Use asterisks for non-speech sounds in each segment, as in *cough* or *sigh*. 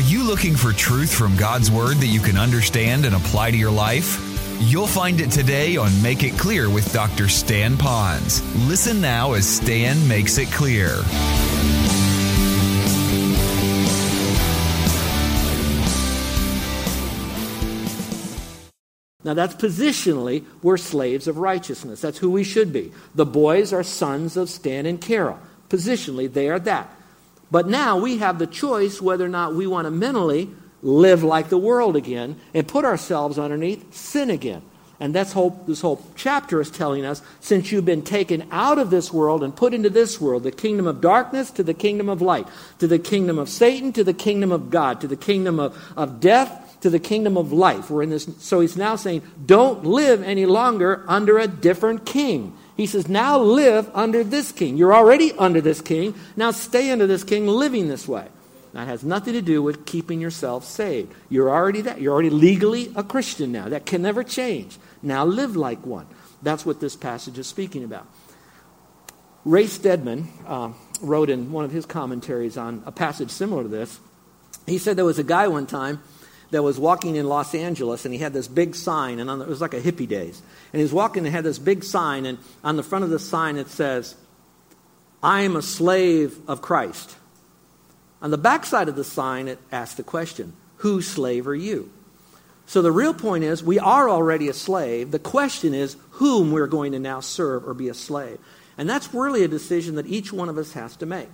Are you looking for truth from God's Word that you can understand and apply to your life? You'll find it today on Make It Clear with Dr. Stan Ponz. Listen now as Stan makes it clear. Now, that's positionally, we're slaves of righteousness. That's who we should be. The boys are sons of Stan and Carol. Positionally, they are that. But now we have the choice whether or not we want to mentally live like the world again and put ourselves underneath sin again. And that's whole, this whole chapter is telling us since you've been taken out of this world and put into this world, the kingdom of darkness to the kingdom of light, to the kingdom of Satan to the kingdom of God, to the kingdom of, of death to the kingdom of life. We're in this, so he's now saying, don't live any longer under a different king. He says, now live under this king. You're already under this king. Now stay under this king living this way. That has nothing to do with keeping yourself saved. You're already that. You're already legally a Christian now. That can never change. Now live like one. That's what this passage is speaking about. Ray Stedman uh, wrote in one of his commentaries on a passage similar to this. He said there was a guy one time that was walking in Los Angeles, and he had this big sign, and the, it was like a hippie days. And he was walking and had this big sign, and on the front of the sign it says, I am a slave of Christ. On the back side of the sign, it asks the question, Whose slave are you? So the real point is, we are already a slave. The question is, whom we're going to now serve or be a slave. And that's really a decision that each one of us has to make.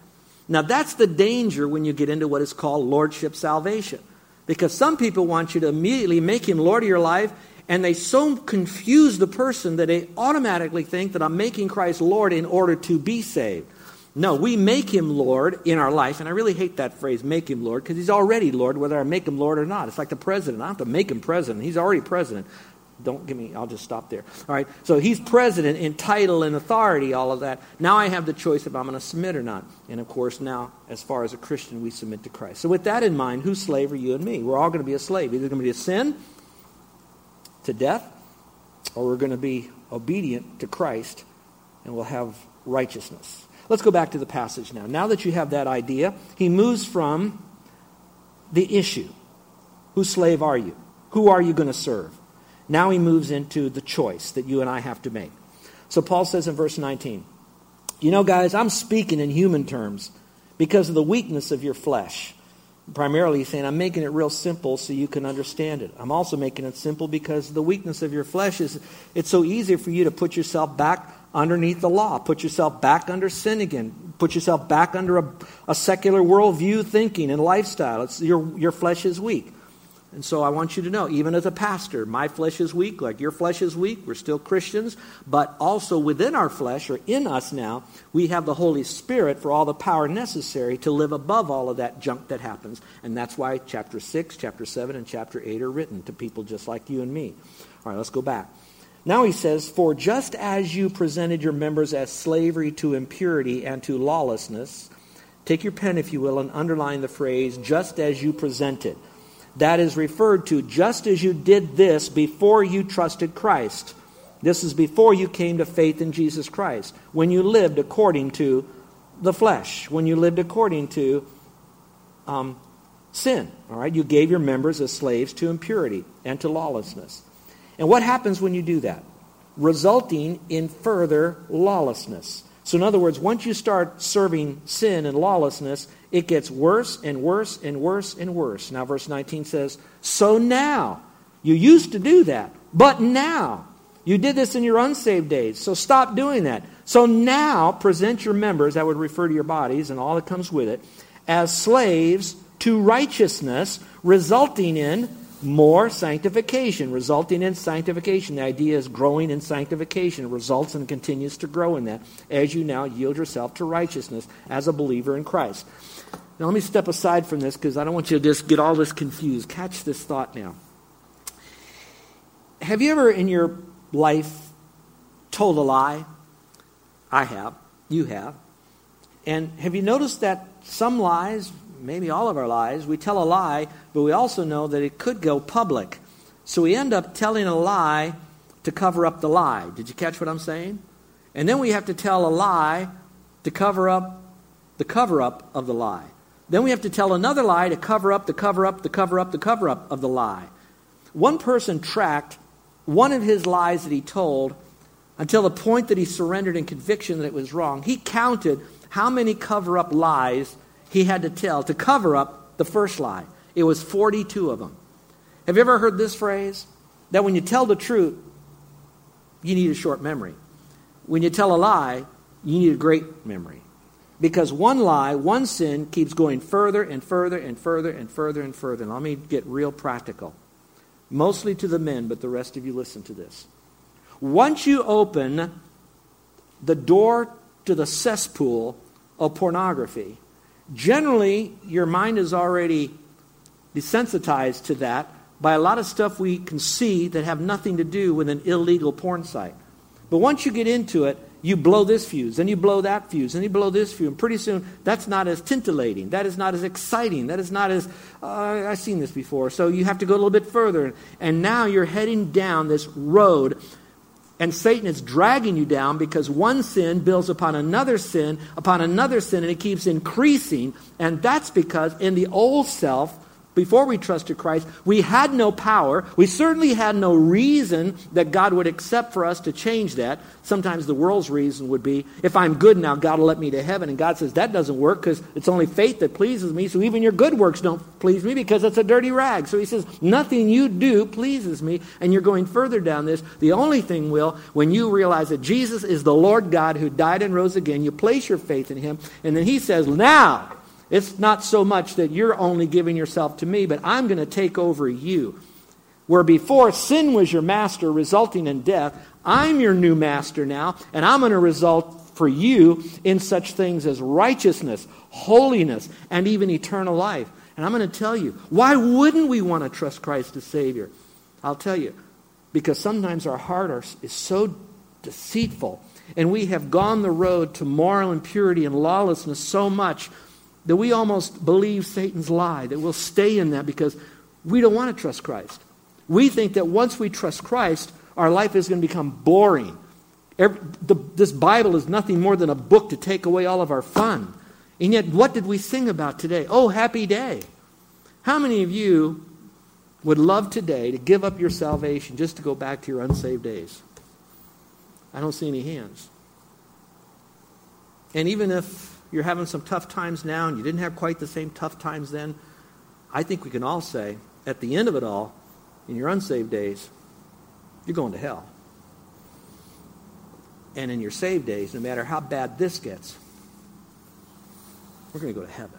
Now, that's the danger when you get into what is called lordship salvation. Because some people want you to immediately make him Lord of your life, and they so confuse the person that they automatically think that I'm making Christ Lord in order to be saved. No, we make him Lord in our life, and I really hate that phrase, make him Lord, because he's already Lord, whether I make him Lord or not. It's like the president. I don't have to make him president. He's already president. Don't give me, I'll just stop there. All right, so he's president in title and authority, all of that. Now I have the choice if I'm going to submit or not. And of course, now, as far as a Christian, we submit to Christ. So with that in mind, whose slave are you and me? We're all going to be a slave. Either going to be a sin to death, or we're going to be obedient to Christ and we'll have righteousness. Let's go back to the passage now. Now that you have that idea, he moves from the issue. Whose slave are you? Who are you going to serve? Now he moves into the choice that you and I have to make. So Paul says in verse 19, You know, guys, I'm speaking in human terms because of the weakness of your flesh. Primarily, he's saying, I'm making it real simple so you can understand it. I'm also making it simple because the weakness of your flesh is it's so easy for you to put yourself back underneath the law, put yourself back under sin again, put yourself back under a, a secular worldview thinking and lifestyle. It's, your, your flesh is weak. And so I want you to know, even as a pastor, my flesh is weak, like your flesh is weak. We're still Christians. But also within our flesh, or in us now, we have the Holy Spirit for all the power necessary to live above all of that junk that happens. And that's why chapter 6, chapter 7, and chapter 8 are written to people just like you and me. All right, let's go back. Now he says, For just as you presented your members as slavery to impurity and to lawlessness, take your pen, if you will, and underline the phrase, just as you presented that is referred to just as you did this before you trusted Christ. This is before you came to faith in Jesus Christ, when you lived according to the flesh, when you lived according to um, sin. All right, you gave your members as slaves to impurity and to lawlessness. And what happens when you do that? Resulting in further lawlessness. So, in other words, once you start serving sin and lawlessness, it gets worse and worse and worse and worse. Now, verse 19 says, So now, you used to do that, but now, you did this in your unsaved days, so stop doing that. So now, present your members, that would refer to your bodies and all that comes with it, as slaves to righteousness, resulting in more sanctification, resulting in sanctification. The idea is growing in sanctification. Results and continues to grow in that as you now yield yourself to righteousness as a believer in Christ. Now, let me step aside from this because I don't want you to just get all this confused. Catch this thought now. Have you ever in your life told a lie? I have. You have. And have you noticed that some lies, maybe all of our lies, we tell a lie, but we also know that it could go public. So we end up telling a lie to cover up the lie. Did you catch what I'm saying? And then we have to tell a lie to cover up the cover up of the lie. Then we have to tell another lie to cover up the cover up, the cover up, the cover up of the lie. One person tracked one of his lies that he told until the point that he surrendered in conviction that it was wrong. He counted how many cover up lies he had to tell to cover up the first lie. It was 42 of them. Have you ever heard this phrase? That when you tell the truth, you need a short memory. When you tell a lie, you need a great memory. Because one lie, one sin keeps going further and further and further and further and further. And let me get real practical. Mostly to the men, but the rest of you listen to this. Once you open the door to the cesspool of pornography, generally your mind is already desensitized to that by a lot of stuff we can see that have nothing to do with an illegal porn site. But once you get into it, you blow this fuse, then you blow that fuse, then you blow this fuse, and pretty soon that's not as tintillating, that is not as exciting, that is not as, uh, I've seen this before. So you have to go a little bit further. And now you're heading down this road, and Satan is dragging you down because one sin builds upon another sin, upon another sin, and it keeps increasing. And that's because in the old self, before we trusted Christ, we had no power. We certainly had no reason that God would accept for us to change that. Sometimes the world's reason would be, if I'm good now, God will let me to heaven. And God says, that doesn't work because it's only faith that pleases me. So even your good works don't please me because it's a dirty rag. So he says, nothing you do pleases me. And you're going further down this. The only thing will, when you realize that Jesus is the Lord God who died and rose again, you place your faith in him. And then he says, now, it's not so much that you're only giving yourself to me, but I'm going to take over you. Where before sin was your master, resulting in death, I'm your new master now, and I'm going to result for you in such things as righteousness, holiness, and even eternal life. And I'm going to tell you, why wouldn't we want to trust Christ as Savior? I'll tell you, because sometimes our heart are, is so deceitful, and we have gone the road to moral impurity and lawlessness so much that we almost believe Satan's lie, that we'll stay in that because we don't want to trust Christ. We think that once we trust Christ, our life is going to become boring. Every, the, this Bible is nothing more than a book to take away all of our fun. And yet, what did we sing about today? Oh, happy day. How many of you would love today to give up your salvation just to go back to your unsaved days? I don't see any hands. And even if you're having some tough times now and you didn't have quite the same tough times then, I think we can all say, at the end of it all, in your unsaved days, you're going to hell. And in your saved days, no matter how bad this gets, we're going to go to heaven.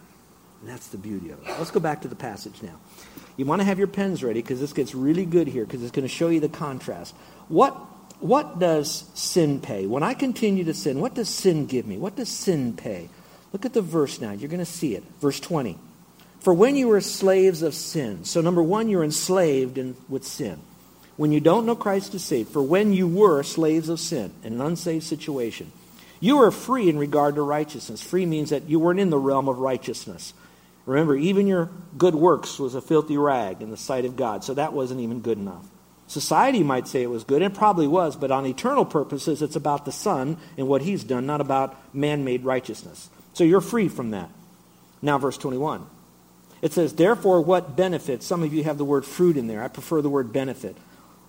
And that's the beauty of it. Let's go back to the passage now. You want to have your pens ready because this gets really good here because it's going to show you the contrast. What what does sin pay? When I continue to sin, what does sin give me? What does sin pay? Look at the verse now. You're going to see it. Verse 20. For when you were slaves of sin, so number one, you're enslaved in, with sin. When you don't know Christ as Savior, for when you were slaves of sin in an unsaved situation, you were free in regard to righteousness. Free means that you weren't in the realm of righteousness. Remember, even your good works was a filthy rag in the sight of God, so that wasn't even good enough. Society might say it was good, and it probably was, but on eternal purposes, it's about the Son and what He's done, not about man made righteousness. So you're free from that. Now, verse 21. It says, Therefore, what benefit? Some of you have the word fruit in there. I prefer the word benefit.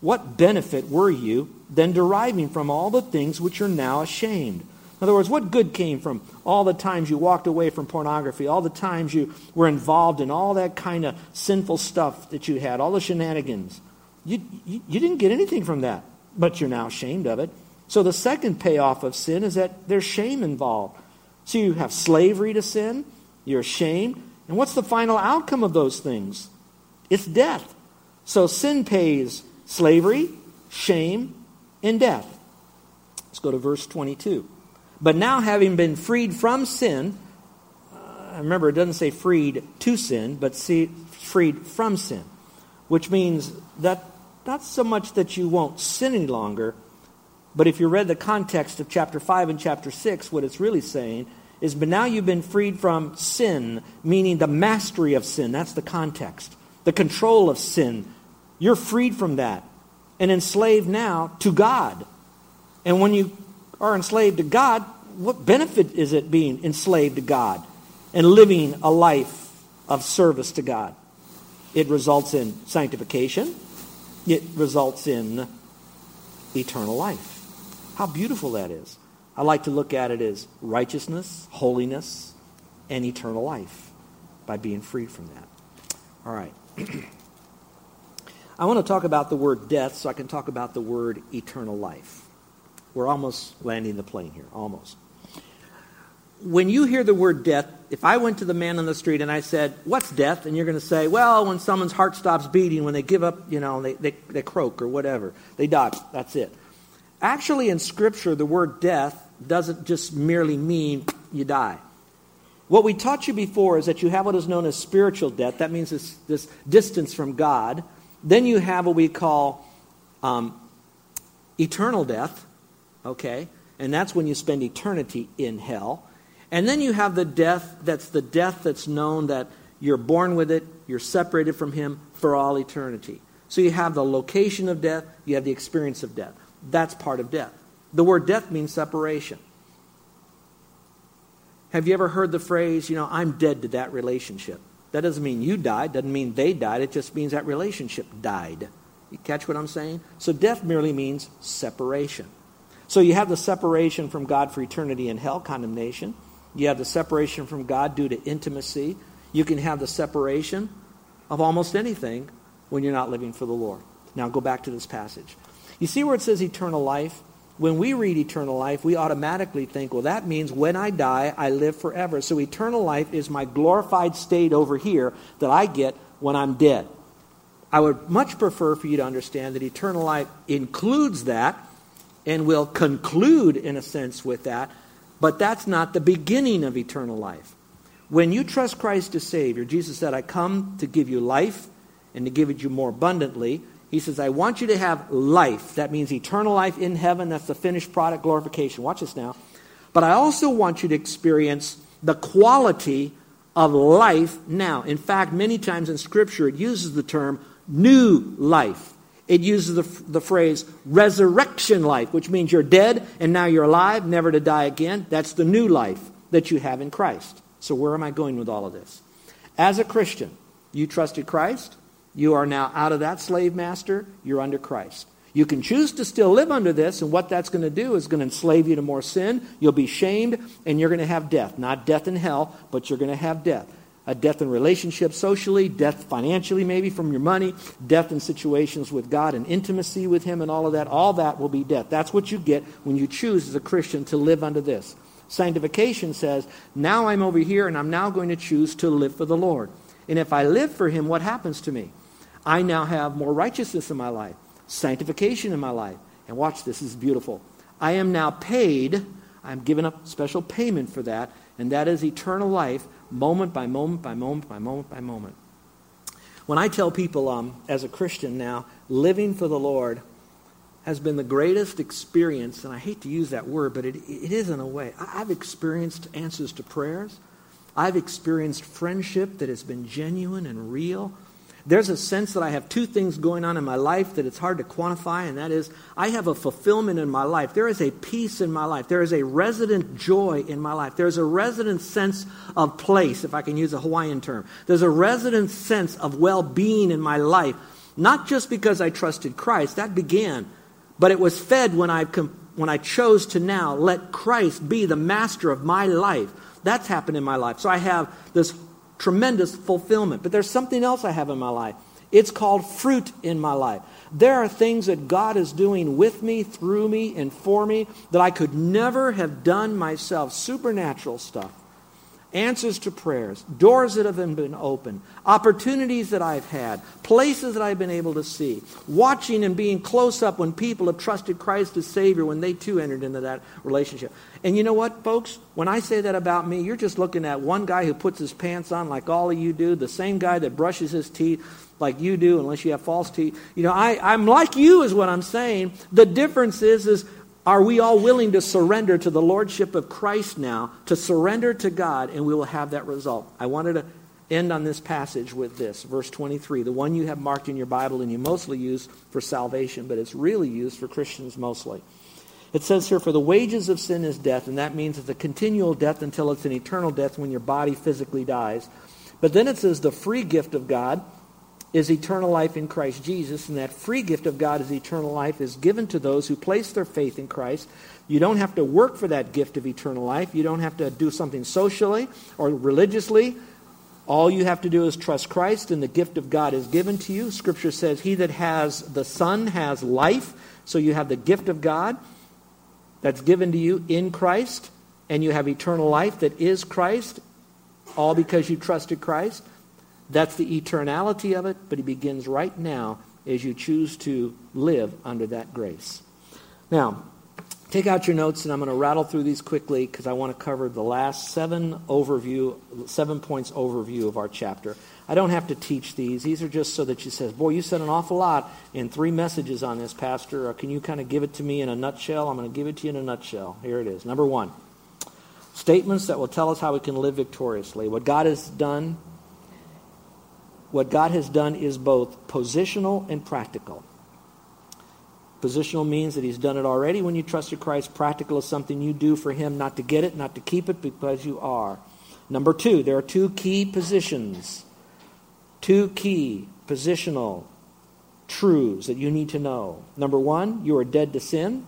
What benefit were you then deriving from all the things which are now ashamed? In other words, what good came from all the times you walked away from pornography, all the times you were involved in all that kind of sinful stuff that you had, all the shenanigans? You, you, you didn't get anything from that, but you're now ashamed of it. So the second payoff of sin is that there's shame involved. So you have slavery to sin, you're ashamed, and what's the final outcome of those things? It's death. So sin pays slavery, shame, and death. Let's go to verse 22. But now, having been freed from sin, uh, remember it doesn't say freed to sin, but see, freed from sin, which means that not so much that you won't sin any longer, but if you read the context of chapter 5 and chapter 6, what it's really saying is, but now you've been freed from sin, meaning the mastery of sin. That's the context. The control of sin. You're freed from that and enslaved now to God. And when you are enslaved to God, what benefit is it being enslaved to God? and living a life of service to God. It results in sanctification. It results in eternal life. How beautiful that is. I like to look at it as righteousness, holiness, and eternal life by being freed from that. All right. *clears throat* I want to talk about the word death so I can talk about the word eternal life. We're almost landing the plane here, almost. When you hear the word death, if I went to the man on the street and I said, What's death? And you're going to say, Well, when someone's heart stops beating, when they give up, you know, they, they, they croak or whatever, they die. That's it. Actually, in Scripture, the word death doesn't just merely mean you die. What we taught you before is that you have what is known as spiritual death. That means this, this distance from God. Then you have what we call um, eternal death, okay? And that's when you spend eternity in hell. And then you have the death that's the death that's known that you're born with it, you're separated from Him for all eternity. So you have the location of death, you have the experience of death. That's part of death. The word death means separation. Have you ever heard the phrase, you know, I'm dead to that relationship? That doesn't mean you died, doesn't mean they died, it just means that relationship died. You catch what I'm saying? So death merely means separation. So you have the separation from God for eternity in hell, condemnation. You have the separation from God due to intimacy. You can have the separation of almost anything when you're not living for the Lord. Now go back to this passage. You see where it says eternal life? When we read eternal life, we automatically think, well, that means when I die, I live forever. So eternal life is my glorified state over here that I get when I'm dead. I would much prefer for you to understand that eternal life includes that and will conclude, in a sense, with that, but that's not the beginning of eternal life. When you trust Christ as Savior, Jesus said, I come to give you life and to give it you more abundantly. He says, I want you to have life. That means eternal life in heaven. That's the finished product glorification. Watch this now. But I also want you to experience the quality of life now. In fact, many times in Scripture, it uses the term new life. It uses the, the phrase resurrection life, which means you're dead and now you're alive, never to die again. That's the new life that you have in Christ. So, where am I going with all of this? As a Christian, you trusted Christ. You are now out of that slave master. You're under Christ. You can choose to still live under this, and what that's going to do is going to enslave you to more sin. You'll be shamed, and you're going to have death. Not death in hell, but you're going to have death. A death in relationships socially, death financially, maybe from your money, death in situations with God and intimacy with Him, and all of that. All that will be death. That's what you get when you choose as a Christian to live under this. Sanctification says, now I'm over here, and I'm now going to choose to live for the Lord. And if I live for Him, what happens to me? I now have more righteousness in my life, sanctification in my life. And watch this, this is beautiful. I am now paid, I'm given a special payment for that, and that is eternal life, moment by moment by moment by moment by moment. When I tell people, um, as a Christian now, living for the Lord has been the greatest experience, and I hate to use that word, but it, it is in a way. I've experienced answers to prayers. I've experienced friendship that has been genuine and real. There's a sense that I have two things going on in my life that it's hard to quantify, and that is I have a fulfillment in my life. There is a peace in my life. There is a resident joy in my life. There's a resident sense of place, if I can use a Hawaiian term. There's a resident sense of well being in my life, not just because I trusted Christ, that began, but it was fed when I, when I chose to now let Christ be the master of my life. That's happened in my life. So I have this tremendous fulfillment. But there's something else I have in my life. It's called fruit in my life. There are things that God is doing with me, through me, and for me that I could never have done myself. Supernatural stuff answers to prayers, doors that have been opened, opportunities that I've had, places that I've been able to see, watching and being close up when people have trusted Christ as Savior when they too entered into that relationship. And you know what, folks? When I say that about me, you're just looking at one guy who puts his pants on like all of you do, the same guy that brushes his teeth like you do, unless you have false teeth. You know, I, I'm like you, is what I'm saying. The difference is, is are we all willing to surrender to the Lordship of Christ now, to surrender to God, and we will have that result? I wanted to end on this passage with this, verse 23, the one you have marked in your Bible and you mostly use for salvation, but it's really used for Christians mostly. It says here, for the wages of sin is death, and that means it's a continual death until it's an eternal death when your body physically dies. But then it says the free gift of God is eternal life in Christ Jesus, and that free gift of God is eternal life is given to those who place their faith in Christ. You don't have to work for that gift of eternal life. You don't have to do something socially or religiously. All you have to do is trust Christ, and the gift of God is given to you. Scripture says, He that has the Son has life. So you have the gift of God that's given to you in Christ, and you have eternal life that is Christ, all because you trusted Christ. That's the eternality of it, but it begins right now as you choose to live under that grace. Now, take out your notes, and I'm going to rattle through these quickly because I want to cover the last seven overview, seven points overview of our chapter. I don't have to teach these. These are just so that she says, Boy, you said an awful lot in three messages on this, Pastor. Uh, can you kind of give it to me in a nutshell? I'm going to give it to you in a nutshell. Here it is. Number one statements that will tell us how we can live victoriously. What God has done. What God has done is both positional and practical. Positional means that He's done it already when you trusted Christ. Practical is something you do for Him, not to get it, not to keep it, because you are. Number two, there are two key positions Two key positional truths that you need to know. Number one, you are dead to sin.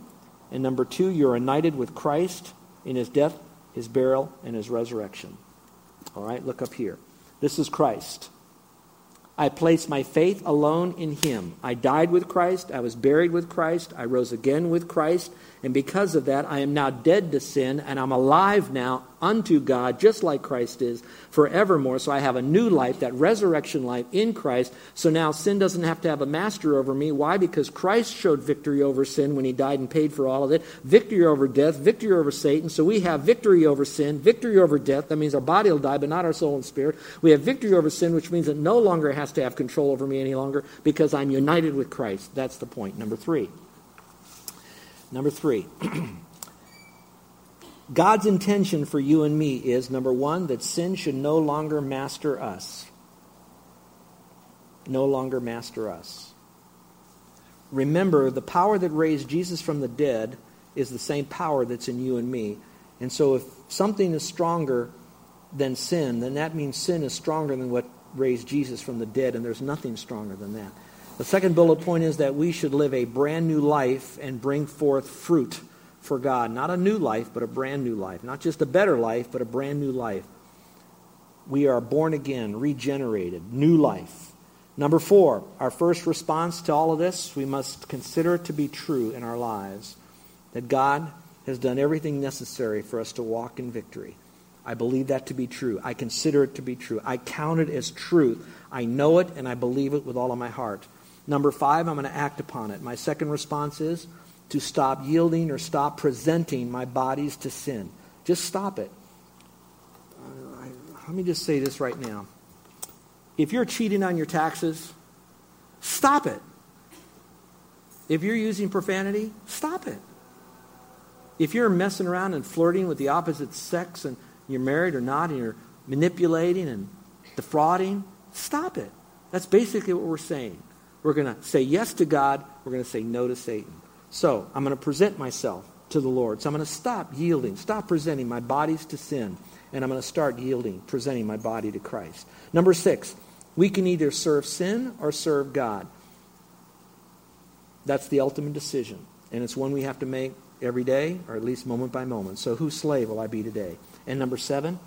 And number two, you're united with Christ in his death, his burial, and his resurrection. All right, look up here. This is Christ. I place my faith alone in him. I died with Christ. I was buried with Christ. I rose again with Christ. And because of that, I am now dead to sin, and I'm alive now unto God, just like Christ is, forevermore. So I have a new life, that resurrection life in Christ. So now sin doesn't have to have a master over me. Why? Because Christ showed victory over sin when he died and paid for all of it, victory over death, victory over Satan. So we have victory over sin, victory over death. That means our body will die, but not our soul and spirit. We have victory over sin, which means it no longer has to have control over me any longer because I'm united with Christ. That's the point. Number three. Number three. *clears throat* God's intention for you and me is number one, that sin should no longer master us. No longer master us. Remember, the power that raised Jesus from the dead is the same power that's in you and me. And so if something is stronger than sin, then that means sin is stronger than what raised Jesus from the dead, and there's nothing stronger than that. The second bullet point is that we should live a brand new life and bring forth fruit for God. Not a new life, but a brand new life. Not just a better life, but a brand new life. We are born again, regenerated, new life. Number four, our first response to all of this, we must consider to be true in our lives that God has done everything necessary for us to walk in victory. I believe that to be true. I consider it to be true. I count it as truth. I know it and I believe it with all of my heart. Number five, I'm going to act upon it. My second response is to stop yielding or stop presenting my bodies to sin. Just stop it. Uh, let me just say this right now. If you're cheating on your taxes, stop it. If you're using profanity, stop it. If you're messing around and flirting with the opposite sex and you're married or not and you're manipulating and defrauding, stop it. That's basically what we're saying. We're going to say yes to God. We're going to say no to Satan. So I'm going to present myself to the Lord. So I'm going to stop yielding, stop presenting my bodies to sin, and I'm going to start yielding, presenting my body to Christ. Number six, we can either serve sin or serve God. That's the ultimate decision. And it's one we have to make every day, or at least moment by moment. So whose slave will I be today? And number seven,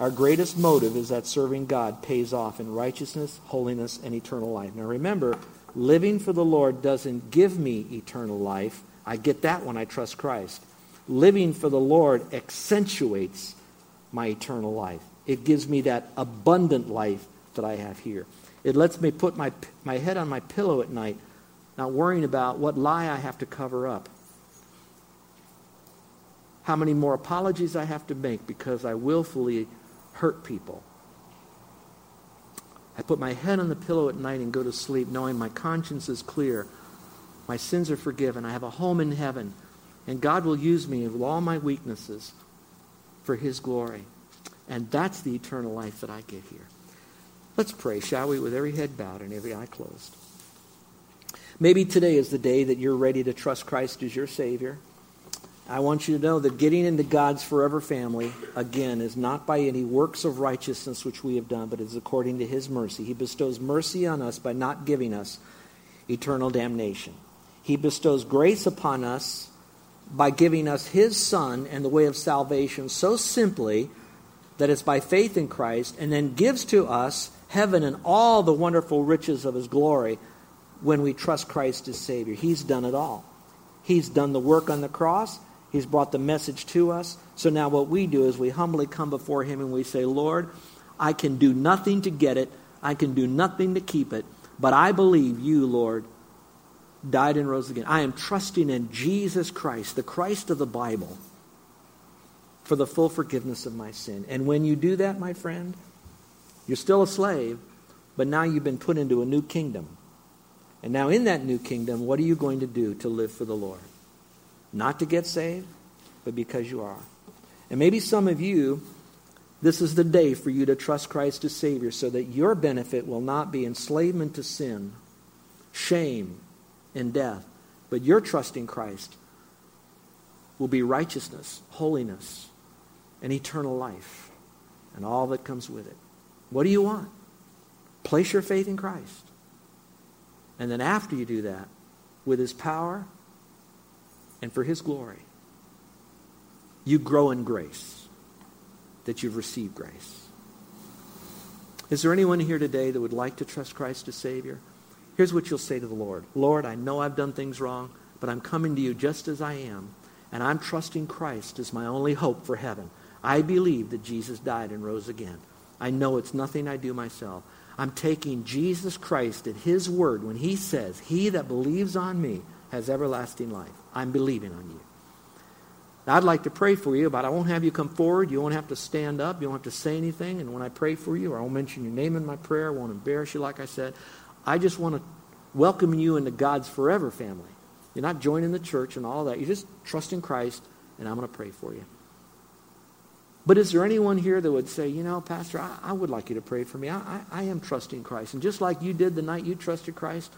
our greatest motive is that serving God pays off in righteousness, holiness, and eternal life. Now remember, living for the Lord doesn't give me eternal life. I get that when I trust Christ. Living for the Lord accentuates my eternal life. It gives me that abundant life that I have here. It lets me put my, my head on my pillow at night, not worrying about what lie I have to cover up how many more apologies I have to make because I willfully hurt people. I put my head on the pillow at night and go to sleep knowing my conscience is clear. My sins are forgiven. I have a home in heaven. And God will use me with all my weaknesses for His glory. And that's the eternal life that I get here. Let's pray, shall we, with every head bowed and every eye closed. Maybe today is the day that you're ready to trust Christ as your Savior. I want you to know that getting into God's forever family, again, is not by any works of righteousness which we have done, but is according to his mercy. He bestows mercy on us by not giving us eternal damnation. He bestows grace upon us by giving us his Son and the way of salvation so simply that it's by faith in Christ, and then gives to us heaven and all the wonderful riches of his glory when we trust Christ as Savior. He's done it all. He's done the work on the cross. He's brought the message to us. So now what we do is we humbly come before Him and we say, Lord, I can do nothing to get it. I can do nothing to keep it. But I believe you, Lord, died and rose again. I am trusting in Jesus Christ, the Christ of the Bible, for the full forgiveness of my sin. And when you do that, my friend, you're still a slave, but now you've been put into a new kingdom. And now in that new kingdom, what are you going to do to live for the Lord? Not to get saved, but because you are. And maybe some of you, this is the day for you to trust Christ as Savior so that your benefit will not be enslavement to sin, shame, and death, but your trusting Christ will be righteousness, holiness, and eternal life, and all that comes with it. What do you want? Place your faith in Christ. And then after you do that, with His power and for His glory, you grow in grace that you've received grace. Is there anyone here today that would like to trust Christ as Savior? Here's what you'll say to the Lord Lord, I know I've done things wrong, but I'm coming to you just as I am, and I'm trusting Christ as my only hope for heaven. I believe that Jesus died and rose again. I know it's nothing I do myself. I'm taking Jesus Christ at his word when he says, He that believes on me has everlasting life. I'm believing on you. Now, I'd like to pray for you, but I won't have you come forward. You won't have to stand up. You won't have to say anything. And when I pray for you, I won't mention your name in my prayer. I won't embarrass you, like I said. I just want to welcome you into God's forever family. You're not joining the church and all that. You're just trusting Christ, and I'm going to pray for you. But is there anyone here that would say, you know, Pastor, I, I would like you to pray for me. I, I, I am trusting Christ. And just like you did the night you trusted Christ,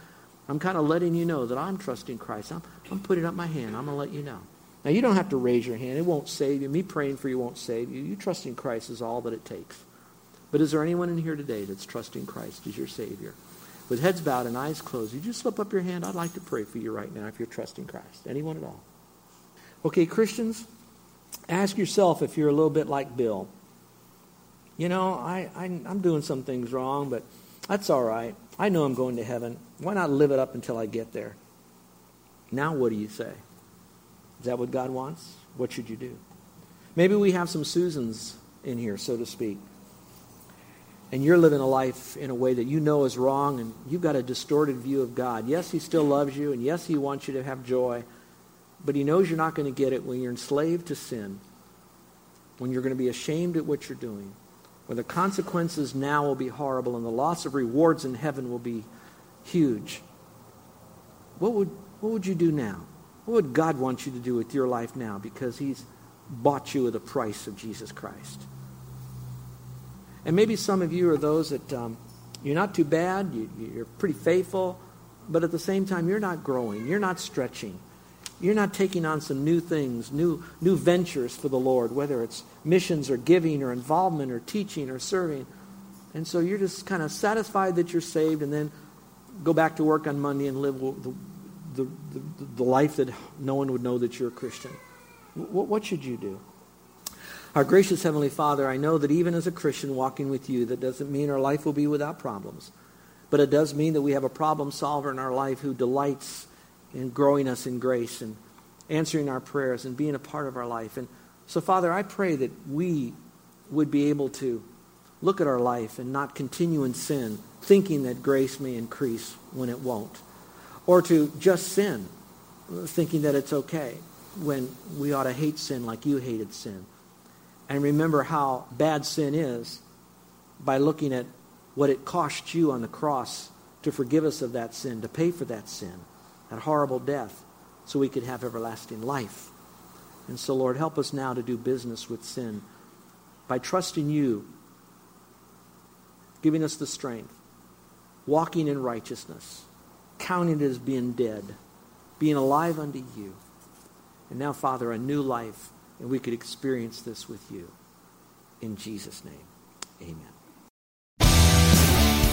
I'm kind of letting you know that I'm trusting Christ. I'm, I'm putting up my hand. I'm going to let you know. Now, you don't have to raise your hand. It won't save you. Me praying for you won't save you. You trusting Christ is all that it takes. But is there anyone in here today that's trusting Christ as your Savior? With heads bowed and eyes closed, you slip up your hand. I'd like to pray for you right now if you're trusting Christ. Anyone at all? Okay, Christians, ask yourself if you're a little bit like Bill. You know, I, I, am doing some things wrong, but that's all right. I know I'm going to heaven. Why not live it up until I get there? Now, what do you say? Is that what God wants? What should you do? Maybe we have some Susans in here, so to speak. And you're living a life in a way that you know is wrong, and you've got a distorted view of God. Yes, He still loves you, and yes, He wants you to have joy. But he knows you're not going to get it when you're enslaved to sin, when you're going to be ashamed at what you're doing, when the consequences now will be horrible and the loss of rewards in heaven will be huge. What would, what would you do now? What would God want you to do with your life now because he's bought you with the price of Jesus Christ? And maybe some of you are those that um, you're not too bad, you, you're pretty faithful, but at the same time, you're not growing, you're not stretching. You're not taking on some new things, new, new ventures for the Lord, whether it's missions or giving or involvement or teaching or serving. And so you're just kind of satisfied that you're saved and then go back to work on Monday and live the, the, the, the life that no one would know that you're a Christian. What, what should you do? Our gracious Heavenly Father, I know that even as a Christian walking with you, that doesn't mean our life will be without problems. But it does mean that we have a problem solver in our life who delights and growing us in grace and answering our prayers and being a part of our life. And so, Father, I pray that we would be able to look at our life and not continue in sin, thinking that grace may increase when it won't. Or to just sin, thinking that it's okay when we ought to hate sin like you hated sin. And remember how bad sin is by looking at what it cost you on the cross to forgive us of that sin, to pay for that sin that horrible death so we could have everlasting life. And so, Lord, help us now to do business with sin by trusting you, giving us the strength, walking in righteousness, counting it as being dead, being alive unto you. And now, Father, a new life, and we could experience this with you. In Jesus' name, amen.